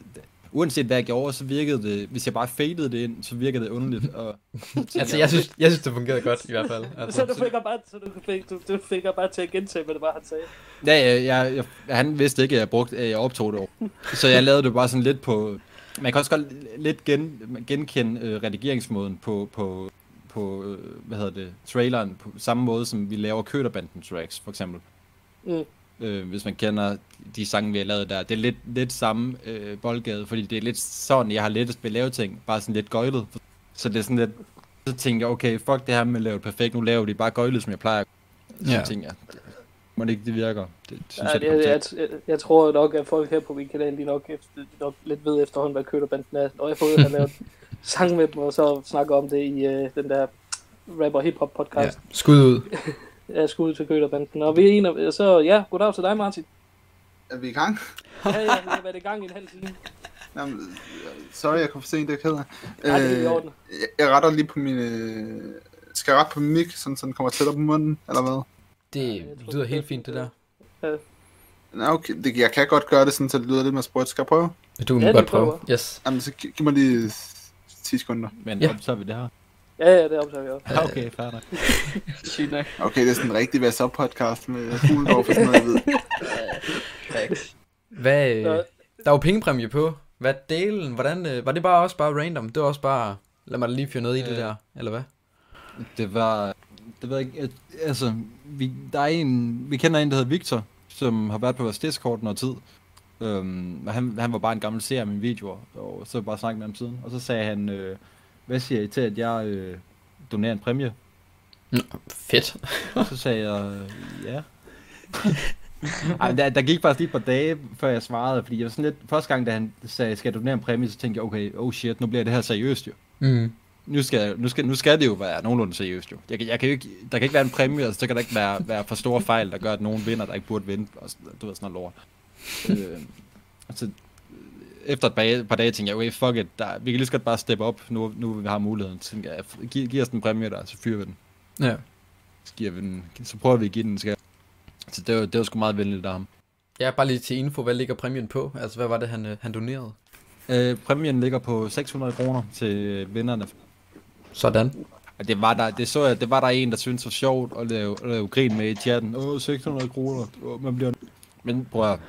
uanset hvad jeg gjorde, så virkede det, hvis jeg bare fadede det ind, så virkede det underligt. Og, Altså, jeg synes, jeg synes, det fungerede godt, i hvert fald. Så Altså, du fik bare, så du fik, du, du fik bare til at gentage, hvad det var, han sagde. Ja, jeg, jeg, jeg, han vidste ikke, at jeg, brugte, at jeg optog det over. Så jeg lavede det bare sådan lidt på... Man kan også godt lidt gen, genkende øh, redigeringsmåden på, på, på øh, hvad hedder det, traileren, på samme måde, som vi laver Køterbanden tracks, for eksempel. Mm. Øh, hvis man kender de sange, vi har lavet der. Det er lidt, lidt samme øh, boldgade, fordi det er lidt sådan, jeg har lettest ved at lave ting. Bare sådan lidt gøjlet. Så det er sådan lidt... Så tænker jeg, okay, fuck det her med at lave det perfekt. Nu laver de bare gøjlet, som jeg plejer. Så Ja. ja. tænker jeg, må det ikke det virker. Det synes Ja, jeg, jeg, det jeg, jeg, jeg, tror nok, at folk her på min kanal, de nok, efter, de nok lidt ved efterhånden, hvad kølerbanden er. Og jeg både har lavet sang med dem, og så snakker om det i uh, den der rapper hip-hop ja. podcast. Skud ud. Ja. Jeg skulle ud til kølerbanden. Og vi er en af, så ja, goddag til dig, Martin. Er vi i gang? Ja, ja, vi har været i gang i en halv time. Jamen, sorry, jeg kom for sent, det er jeg ked af. Nej, det er i Øh, orden. jeg, jeg retter lige på min... Øh, skal jeg rette på min mic, sådan, så den kommer tættere på munden, eller hvad? Det lyder helt fint, det der. Nå, okay, det, jeg kan godt gøre det sådan, så det lyder lidt mere sprødt. Skal jeg prøve? Du må Ja, godt prøve. Yes. Jamen, så gi- giv mig lige 10 sekunder. Men Ja. ja. så er vi det her. Ja, ja, det optager vi også. Okay, fair nok. Sygt nok. Okay, det er sådan en rigtig hvad så podcast med Fugledorf og sådan noget, jeg ved. Hvad, øh, der er jo pengepræmie på. Hvad delen? Hvordan, øh, var det bare også bare random? Det var også bare, lad mig lige fyre noget i det Øh. der, eller hvad? Det var, det var ikke, at- altså, vi, der er en, vi kender en, der hedder Victor, som har været på vores Discord noget tid. Øhm, og han, han var bare en gammel seer af mine videoer, og så bare snakket med ham siden. Og så sagde han, øh, hvad siger I til, at jeg øh, donerer en præmie? Fedt. Og så sagde jeg, øh, ja. Ej, der, der gik faktisk lige et par dage, før jeg svarede, fordi jeg var sådan lidt, første gang, da han sagde, skal jeg donere en præmie, så tænkte jeg, okay, oh shit, nu bliver det her seriøst jo. Mm. Nu skal, nu, skal, nu skal det jo være nogenlunde seriøst jo. Jeg, jeg kan jo ikke, der kan ikke være en præmie, og så kan der ikke være, være for store fejl, der gør, at nogen vinder, der ikke burde vinde. Og du ved, sådan noget lort. øh, altså, efter et par, par dage tænkte jeg, okay, fuck it, der, vi kan lige så godt bare steppe op, nu, nu vi har muligheden. Så tænkte jeg, giv, giv os den præmie der, så fyrer vi den. Ja. Så, giver vi den, så prøver vi at give den, skal. Så det var, det var sgu meget venligt af ham. Ja, bare lige til info, hvad ligger præmien på? Altså, hvad var det, han, øh, han donerede? Øh, præmien ligger på 600 kroner til vinderne. Sådan. Og det var der, det så jeg, det var der en, der syntes var sjovt at lave, at lave grin med i chatten. Åh, 600 kroner. Man bliver... Men prøv at,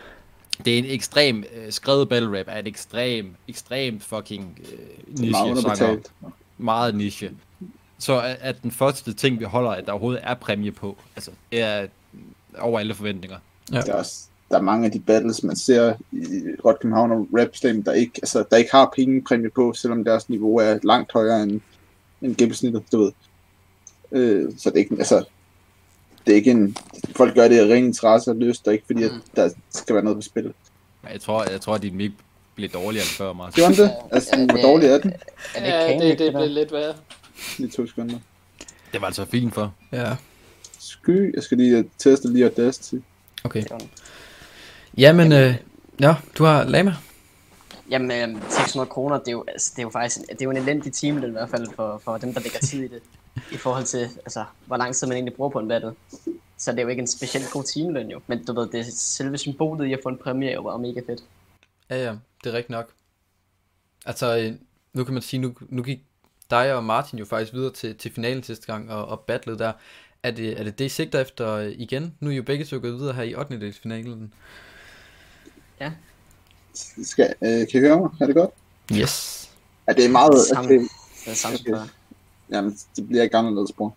det er en ekstrem, øh, skrevet battle rap er et ekstrem, ekstremt fucking øh, Meget niche genre. underbetalt. Meget niche. Så at, at den første ting, vi holder, at der overhovedet er præmie på, altså, det er over alle forventninger. Ja. Der er, også, der er mange af de battles, man ser i Rot København og Rap der ikke, altså, der ikke har pengepræmie på, selvom deres niveau er langt højere end, end gennemsnittet, du ved. Øh, så det er ikke, altså, det er ikke en, folk gør det af ren interesse og lyst, og ikke fordi, at der skal være noget på spil. Jeg tror, jeg tror, at din mic blev dårligere end før, Martin. Gjorde det? Altså, Ja, hvor det- dårlig er den? Er det Ja, ikke det, det, blev lidt værre. Lige to sekunder. Det var altså fint for. Ja, Sky, jeg skal lige øh, teste lige Audacity. okay. Jamen, øh, ja, du har Lama. Jamen, øhm, 600 kroner, det er jo, altså, det er jo faktisk en, det er jo en elendig time, i hvert fald for, for dem, der lægger tid i det. I forhold til, altså, hvor lang tid man egentlig bruger på en battle. Så det er jo ikke en specielt god timeløn jo. Men du ved, det er selve symbolet i at få en præmie er jo bare mega fedt. Ja, ja, det er rigtigt nok. Altså, øh, nu kan man sige, nu, nu gik dig og Martin jo faktisk videre til, til finalen sidste gang og, og battlet der. Er det, er det det, I sigter efter øh, igen? Nu er I jo begge to gået videre her i 8. finalen. Skal, øh, kan I høre mig? Er det godt? Yes. Ja, det er meget... Samme. Okay. Det er samme Okay. Jamen, det bliver ikke anderledes. Hvor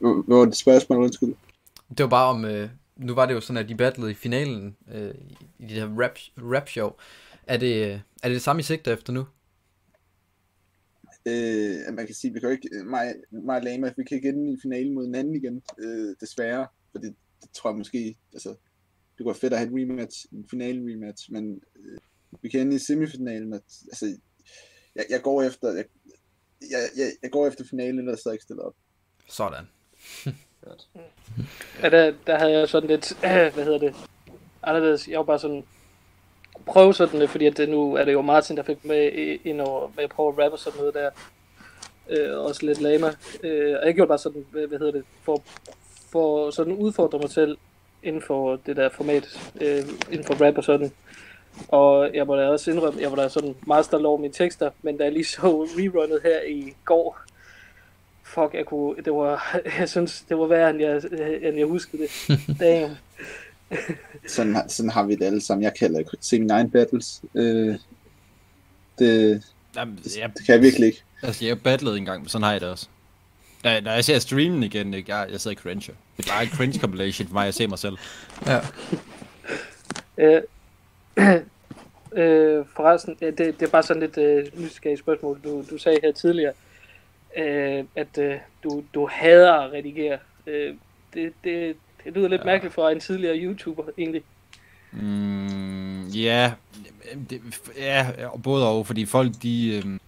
hvor var det spørgsmål, undskyld? Det var bare om, øh, nu var det jo sådan, at de battlede i finalen øh, i- det her rap, rap show. Er det, øh, er det det samme, I sigter efter nu? Øh, man kan sige, vi kan jo ikke, mig, mig og Lama, vi kan ikke ende i finalen mod hinanden igen, øh, desværre, for det, det tror jeg måske, altså, det kunne være fedt at have et rematch, en finale rematch, men øh, vi kan ende i semifinalen, og, altså, jeg, jeg går efter, jeg, jeg, jeg, jeg går efter finalen, ellers er jeg ikke stillet op. Sådan. Ja, der, der havde jeg sådan lidt, hvad hedder det, anderledes. Jeg var bare sådan, prøve sådan det, fordi at det nu er det jo Martin, der fik med i- ind over, med at prøve at rappe sådan noget der. Øh, også lidt lama. Øh, og jeg gjorde bare sådan, hvad, hvad hedder det, for, for sådan udfordre mig selv inden for det der format, øh, inden for rap og sådan. Og jeg må da også indrømme, jeg var da sådan master over mine tekster, men da jeg lige så rerunnet her i går, fuck, jeg kunne, det var, jeg synes, det var værre, end jeg, end jeg huskede det. Damn. Sådan, har- sådan har vi det alle sammen. Jeg kan heller ikke se mine egne battles. Øh, det, Jamen, jeg, det kan jeg virkelig ikke. altså, jeg battlede engang, men sådan har jeg det også. Når, når jeg ser streamen igen, ikke, jeg, jeg sidder i cringe. Det er bare en cringe compilation for mig, jeg ser mig selv. Ja. Øh, øh, forresten, øh, det, det er bare sådan lidt øh, nysgerrigt spørgsmål. Du, du sagde her tidligere, øh, at øh, du, du hader at redigere. Øh, det, det, det lyder lidt ja. mærkeligt fra en tidligere YouTuber, egentlig. Mm, ja, det, ja, og både og, fordi folk de, øhm,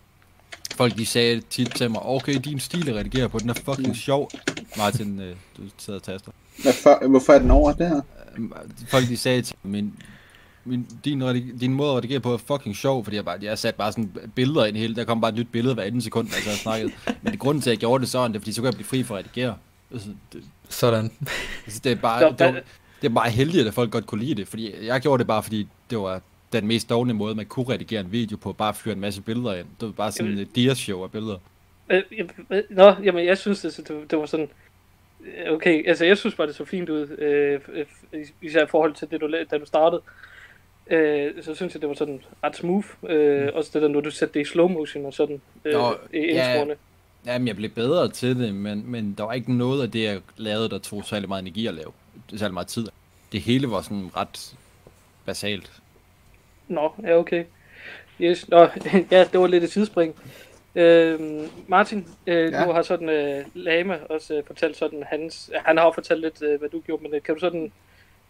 folk de sagde tit til mig, okay, din stil at redigere på, den er fucking sjov. Martin, øh, du sidder og taster. Hvad for, hvorfor er den over det her? Øhm, Folk de sagde til mig, min, min, din, din måde at redigere på er fucking sjov, fordi jeg, bare, jeg satte bare sådan billeder ind i hele, der kom bare et nyt billede hver anden sekund, altså jeg snakkede. Men det grunden til, at jeg gjorde det sådan, det er, fordi så kunne jeg blive fri for at redigere. Altså, det, Sådan. altså, det er bare, Så, det, var, det er bare heldigt, at folk godt kunne lide det, fordi jeg gjorde det bare, fordi det var den mest dårlige måde, man kunne redigere en video på, bare fyre en masse billeder ind. Det var bare sådan Jamen- et dia-show af billeder. Øh, jeg- Nå, jamen jeg synes, det, det, det var sådan... øh, Okay, altså jeg synes bare, det så fint ud, øh, øh, især i forhold til det, du, da du startede. Øh, så synes jeg, det var sådan ret smooth. Øh, Også det der, når du satte det i slow motion og sådan. Øh, Nå, i ja. introerne. Jamen, jeg blev bedre til det, men, men der var ikke noget af det, jeg lavede, der tog særlig meget energi at lave. Særlig meget tid. Det hele var sådan ret basalt. Nå, ja, okay. Yes, nå, ja, det var lidt et tidsspring. Øhm, Martin, øh, Ja. du har sådan øh, Lama også øh, fortalt sådan hans, han har også fortalt lidt, øh, hvad du gjorde, men øh, kan du sådan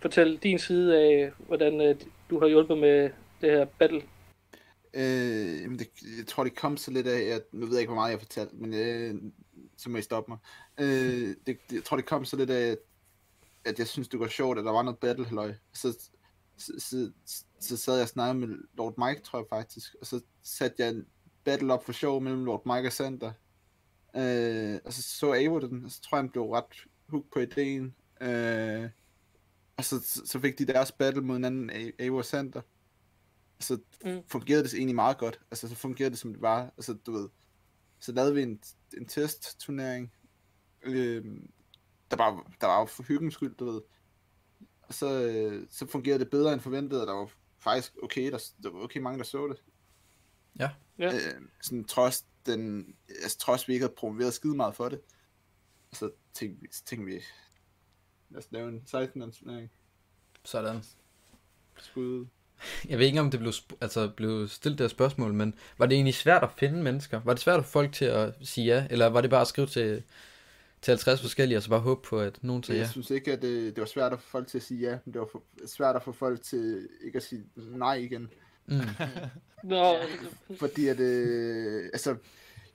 fortælle din side af, hvordan øh, du har hjulpet med det her battle? Øh, jamen det, jeg tror, det kom så lidt af, at, nu ved jeg ikke, hvor meget jeg har fortalt, men øh, så må I stoppe mig. Øh, det, det, jeg tror, det kom så lidt af, at, at jeg synes, det var sjovt, at der var noget battle, halløj. Så, så, så, så sad jeg og snakkede med Lord Mike, tror jeg faktisk, og så satte jeg en battle op for sjov mellem Lord Mike og Sander. Øh, og så så Avo den, og så tror jeg, han blev ret hooked på ideen. Øh, og så, så fik de deres battle mod hinanden, Avo og Sander. Så Mm. fungerede det egentlig meget godt. Altså, så fungerede det, som det var. Altså, du ved, så lavede vi en, en testturnering. Øhm, der, var, der var jo for hyggens skyld, du ved. Og så, øh, så fungerede det bedre end forventet, og der var faktisk okay, der, der var okay mange, der så det. Ja. Ja. Øh, sådan trods, den, altså, trods vi ikke havde promoveret skide meget for det. Og så tænkte vi, så tænkte vi lad os lave en 16 turnering. Sådan. Skud. Jeg ved ikke, om det blev, sp- altså, blev stillet det her spørgsmål, men var det egentlig svært at finde mennesker? Var det svært at få folk til at sige ja, eller var det bare at skrive til, til 50 forskellige, og så bare håbe på, at nogen siger Jeg ja. synes ikke, at det, det var svært at få folk til at sige ja, men det var for, svært at få folk til ikke at sige nej igen. Mm. Nå, Fordi at, øh, altså,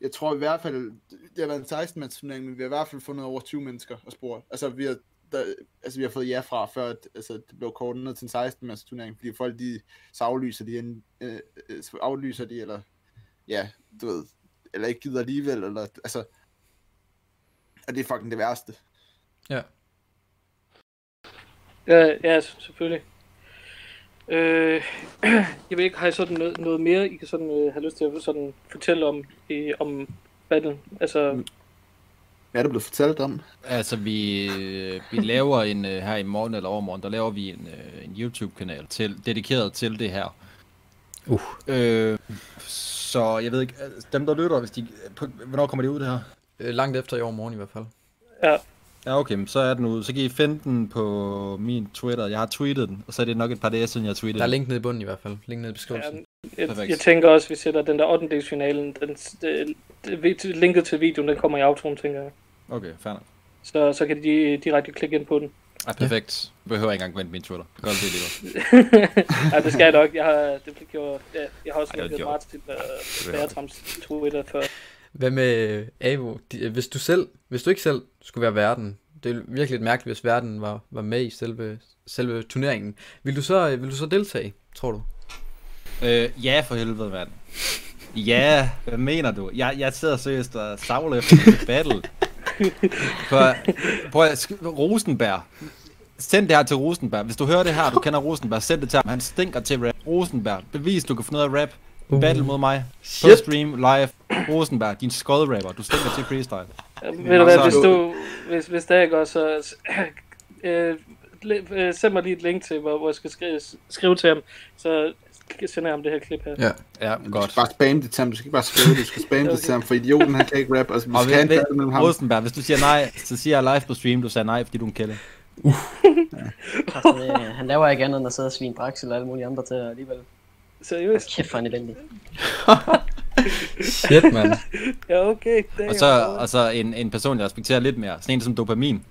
jeg tror i hvert fald, det har været en 16 mands turnering, men vi har i hvert fald fundet over 20 mennesker og spurgt. Altså, vi har, der, altså, vi har fået ja fra, før at, altså, det blev kortet ned til en 16 mands turnering, fordi folk, de, så aflyser de, en, øh, øh, aflyser de, eller, ja, du ved, eller ikke gider alligevel, eller, altså, og det er fucking det værste. Ja. ja, ja, selvfølgelig. Øh, jeg ved ikke, har I sådan noget, noget mere, I kan sådan, øh, have lyst til at sådan fortælle om, i, om battle? Altså, Hvad er der blevet fortalt om? Altså, vi, øh, vi laver en, øh, her i morgen eller overmorgen, der laver vi en, øh, en YouTube-kanal til, dedikeret til det her. Uh. Øh, så jeg ved ikke, dem der lytter, hvis de, på, hvornår kommer det ud det her? Langt efter i år morgen i hvert fald. ja, Ja, okay, så er den ude. Så kan I finde den på min Twitter. Jeg har tweetet den, og så er det nok et par dage siden, jeg har tweetet Der er link nede i bunden i hvert fald. Link nede i beskrivelsen. jeg, Perfekt. jeg tænker også, at vi sætter den der 8. finalen, den, det, det, linket til videoen, den kommer i outroen, tænker jeg. Okay, fair. Så, så kan de direkte klikke ind på den. Ja, perfekt. Jeg behøver ikke engang vente min Twitter. Gør det lige ja, det skal jeg nok. Jeg har, det blev gjort, ja, jeg har også Ej, og vil jeg Bertrams Twitter før. Hvad med øh, Avo? Hvis du selv, hvis du ikke selv skulle være verden, det er virkelig lidt mærkeligt, hvis verden var, var med i selve, selve turneringen. Vil du så, øh, vil du så deltage, tror du? Øh, ja, for helvede, mand. Ja, hvad mener du? Jeg, jeg sidder seriøst og savler efter battle. For, prøv at, Rosenberg. Send det her til Rosenberg. Hvis du hører det her, du kender Rosenberg, send det til ham. Han stinker til rap. Rosenberg, bevis, du kan finde ud af rap. Battle mod mig. På Shit. stream, live. Rosenberg, din skodrapper. Du stinker til freestyle. Ved du hvad, hvis du, hvis, hvis det ikke også, så, øh, øh, send mig lige et link til, hvor, hvor jeg skal skrive, skrive til ham, så sender jeg ham det her klip her. Ja. Ja, Du godt. skal bare spamme det til ham, du skal ikke bare skrive det, du skal spamme det til ham, for idioten, han kan ikke rap, altså vi Og skal have en mellem ham. Rosenberg, hvis du siger nej, så siger jeg live på stream, du sagde nej, fordi du er en kælde. Altså, det, han laver ikke andet end at sidde og svine Draxel og alle mulige andre til alligevel. Seriøst? Kæft for en elendig. Shit, mand. Ja, okay. Og så, og så en, en person, jeg respekterer lidt mere. Sådan en som dopamin.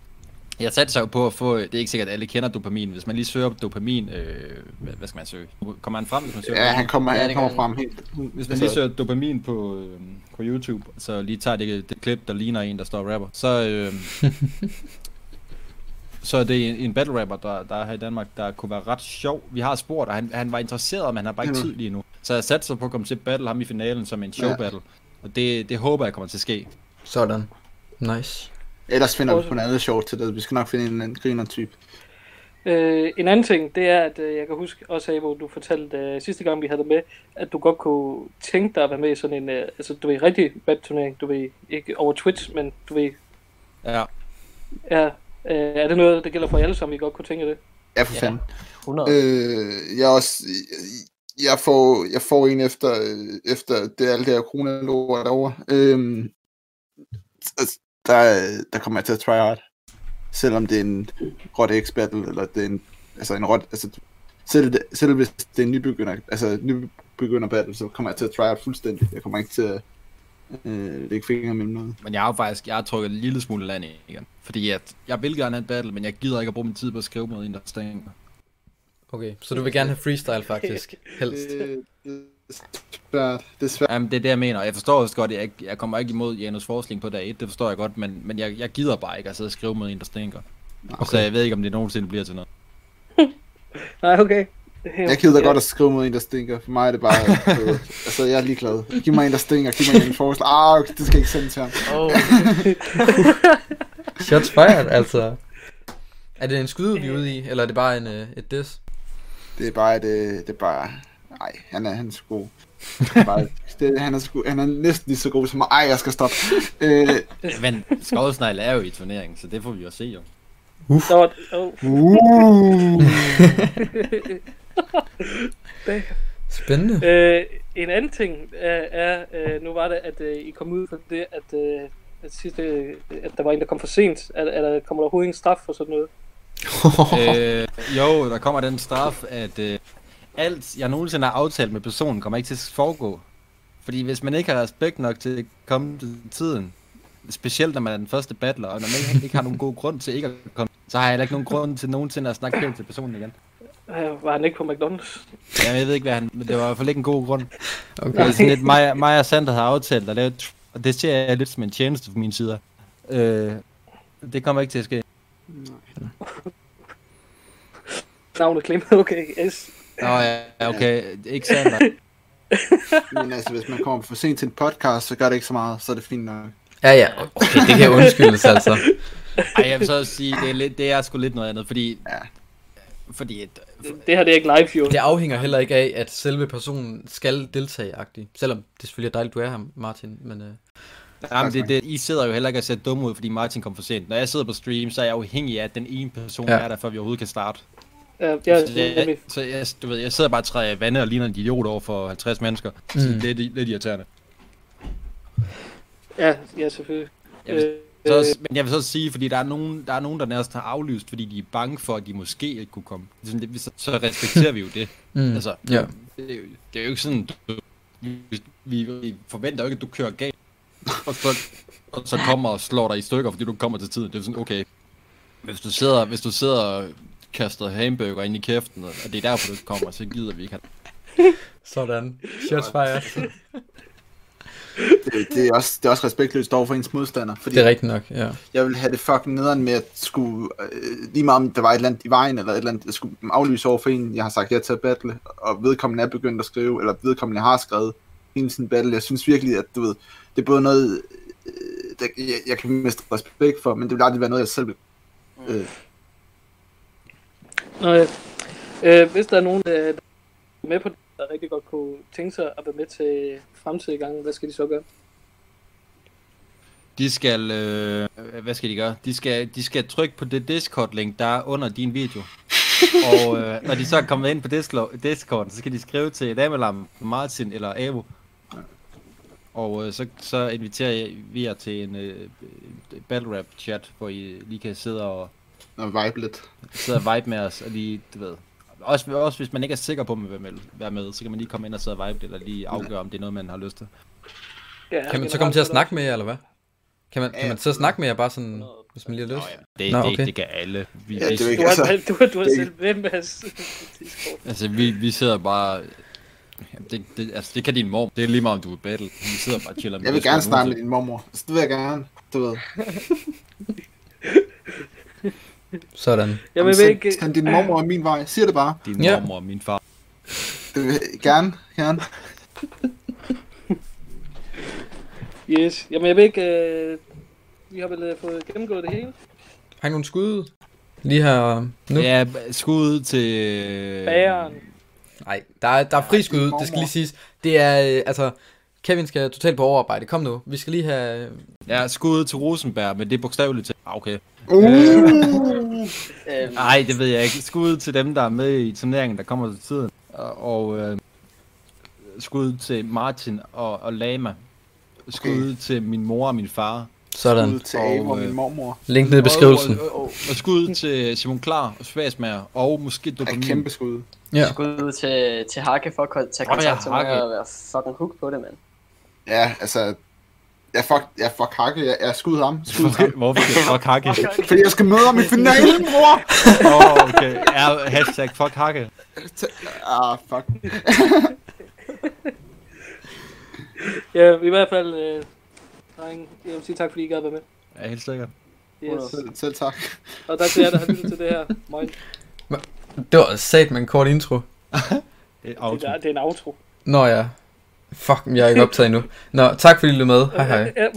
Jeg satte sig jo på at få, det er ikke sikkert, at alle kender dopamin. Hvis man lige søger på dopamin, øh, hvad, hvad skal man søge? Kommer han frem, hvis man søger? Ja, han kommer, Ja, han det kommer frem helt. Hvis man lige søger dopamin på, øh, på YouTube, så lige tager det, det klip, der ligner en, der står og rapper, så, øh, så er det en, en battle rapper, der, der er her i Danmark, der kunne være ret sjov. Vi har spurgt, og han, han var interesseret, men han har bare ikke tid lige nu. Så jeg satte sig på at komme til at battle ham i finalen som en show Ja. battle. Og det, det håber jeg kommer til at ske. Sådan. Nice. Ellers finder vi på noget andet sjovt til det. Vi skal nok finde en anden griner type. Øh, en anden ting, det er, at øh, jeg kan huske også, Abo, du fortalte øh, sidste gang, vi havde dig med, at du godt kunne tænke dig at være med i sådan en, øh, altså du ved, rigtig bad turnering, du ved, ikke over Twitch, men du ved, Ja, ja, øh, er det noget, der gælder for alle sammen, vi godt kunne tænke det? Ja, for Ja. fanden. 100. Øh, jeg også... Jeg får, jeg får en efter, øh, efter det alt det her corona lort derovre. Øhm, altså, der, der kommer jeg til at try hard. Selvom det er en rot X battle, eller det er en, altså en rot, altså, selv, selv hvis det er en nybegynder, altså nybegynder battle, så kommer jeg til at try hard fuldstændig. Jeg kommer ikke til at øh, lægge fingre mellem noget. men jeg har jo faktisk, jeg har trykket en lille smule land i igen. Fordi at, jeg vil gerne have en battle, men jeg gider ikke at bruge min tid på at skrive mod en, der stinker. Okay, så du vil gerne have freestyle faktisk, helst. Det, det er svært. Det er svært. Jamen, det er det, jeg mener. Jeg forstår også godt, at jeg, jeg kommer ikke imod Janus Forsling på dag 1, det forstår jeg godt, men, men jeg, jeg gider bare ikke at sidde og skrive mod en, der stinker. Okay. Så jeg ved ikke, om det nogensinde bliver til noget. Nej, okay. Jeg gider godt at skrive mod en, der stinker. For mig er det bare... øh, altså, jeg er ligeglad. Giv mig en, der stinker. Giv mig en forslag. Ah, okay, det skal ikke sende til ham. Oh, Shots fired, altså. Er det en skyde, vi er ude i, eller er det bare en, øh, et diss? Det er bare... Det, det er bare... Nej, han er, han er så god. Det er Bare, det, han, er så, han er næsten lige så god som mig. Ej, jeg skal stoppe. Øh, Men Skovsnegl er jo i turneringen, så det får vi jo se jo. Der var, oh, uh, Spændende. øh, en anden ting er, er øh, nu var det, at øh, I kom ud for det, at, øh, at, sidste, øh, at der var en, der kom for sent. Er, er der, kommer der overhovedet ingen straf for sådan noget? øh, jo, der kommer den straf, at øh, alt, jeg nogensinde har aftalt med personen, kommer ikke til at foregå. Fordi hvis man ikke har respekt nok til at komme til tiden, specielt når man er den første battler, og når man ikke, ikke har nogen god grund til ikke at komme, så har jeg heller ikke nogen grund til nogensinde at snakke pænt til personen igen. Øh, Var han ikke på McDonald's? Ja, jeg ved ikke, hvad han, men det var i hvert fald ikke en god grund. Okay. Det er sådan lidt, mig, mig og Sander har aftalt at lave, og det ser jeg lidt som en tjeneste fra min side. Øh, det kommer ikke til at ske. Navnet Klim. Okay, yes. Nå ja, okay, ikke Sander. Men altså, hvis man kommer for sent til en podcast, så gør det ikke så meget, så er det fint nok. Ja, ja. Okay, det kan undskyldes altså. Ej, jeg vil så også sige, det er, lidt, det er sgu lidt noget andet, fordi... Ja. Fordi... at- Det, det her det er ikke live, jo. Det afhænger heller ikke af, at selve personen skal deltage -agtigt. Selvom det selvfølgelig er dejligt, du er her, Martin. Men, øh, Jamen, det, det, I sidder jo heller ikke og ser dumme ud, fordi Martin kom for sent. Når jeg sidder på stream, så er jeg afhængig af, at den ene person ja. er der, før vi overhovedet kan starte. Ja, ja, så, jeg, så jeg, du ved, jeg sidder bare og træder vande og ligner en idiot over for 50 mennesker. Mm. Så Mm. det er lidt, lidt irriterende. ja, ja, selvfølgelig. Jeg vil, Øh, så, også- men jeg vil så også sige, fordi der er nogen, der, er nogen, der nærmest har aflyst, fordi de er bange for, at de måske ikke kunne komme. Så, så respekterer vi jo det. mm, Altså, ja. det, er jo, det er jo ikke sådan, du, vi, vi, vi forventer jo ikke, at du kører galt, og så, og så kommer og slår dig i stykker, fordi du kommer til tiden. Det er sådan, okay, hvis du sidder, hvis du sidder og kaster hamburger ind i kæften, og det er derfor, du ikke kommer, så gider vi ikke have Sådan. Shots fired. Det, det, er også, det er også respektløst over for ens modstander, fordi Det er rigtigt nok, ja. jeg vil have det fucking nederen med at skulle, øh, lige meget om der var et eller andet i vejen, eller et eller andet, jeg skulle aflyse over for en, jeg har sagt ja til at battle, og vedkommende er begyndt at skrive, eller vedkommende har skrevet hele sin battle. Jeg synes virkelig, at du ved, det er både noget, øh, der, jeg, jeg kan miste respekt for, men det vil aldrig være noget, jeg selv vil. Øh, Nå, ja. øh, hvis der er nogen, der er med på det, der rigtig godt kunne tænke sig at være med til fremtidige gange, hvad skal de så gøre? De skal, øh, hvad skal de gøre? De skal, de skal trykke på det Discord-link, der er under din video. og øh, når de så er kommet ind på Discord, Discord så skal de skrive til Damelam, Martin eller Avo. Og øh, så, så inviterer vi jer til en øh, battle rap chat, hvor I lige kan sidde og, og vibe lidt. sidde og vibe med os, og lige, du ved. Også, også hvis man ikke er sikker på, at man vil med- være med, så kan man lige komme ind og sidde og vibe det, eller lige afgøre, om det er noget, man har lyst til. Ja, Kan man så komme til at snakke med jer, eller hvad? Kan man, kan man så snakke med jer bare sådan, hvis man lige har lyst? Det, Nå, det, okay. det kan alle. Vi, Ja, vi, det er Du ikke, har, altså, du, har- du har det- selv med en masse Discord. Altså, vi, vi sidder bare... Jamen, Det, det, altså, det kan din mor. Det er lige meget, om du er battle. Vi sidder bare og chiller med jeg vil gerne snakke med din mormor. Så det vil jeg gerne, du ved. Sådan. Jeg vil ikke... send din mormor min vej. Siger det bare. Din Ja. mormor og min far. Jeg gerne, gerne. Yes. Jamen, jeg vil ikke... Øh... Vi har vel øh, fået gennemgået det hele. Har I nogle skud? Lige her nu? Ja, skud til... Bageren. Nej, der er, der er friskud, det skal lige siges. Det er, øh, altså, Kevin skal totalt på overarbejde. Kom nu, vi skal lige have... Ja, skud til Rosenberg, men det er bogstaveligt til... Ah, okay. Uh! Øhm, Nej, det ved jeg ikke. Skud til dem, der er med i turneringen, der kommer til tiden. Og, øh, skud til Martin og, og Lama. Skud okay. til min mor og min far. Sådan. Ud til Og, og øh, min mormor. Link ned i beskrivelsen. Og, og, og, og skud til Simon Klar og Svagsmager, og måske Ja, Dopamin. kæmpe skud. Ja. Skud ud til, til Hakke for at tage Åh, ja, kontakt til mig og være fucking hooked på det, mand. Ja, altså... Jeg fuck, jeg fuck hakke. Jeg, jeg skud ham. Skud ham. Hvorfor skal jeg fuck hakke? Fordi jeg skal møde ham i finalen, bror! Åh, oh, okay. Ja, hashtag fuck hakke. Ah, fuck. Ja, i hvert fald... Øh... drenge, Jeg vil sige tak, fordi I gad være med. Ja, helt sikkert. Yes. Selv, selv tak. Og tak til jer, der har lyttet til det her. Moin. Det var sat med en kort intro. Det er Det auto. er, det er en outro. Nå ja. Fuck, jeg er ikke optaget endnu. Nå, tak fordi I lyttede med. Hej hej. Øh, øh, øh,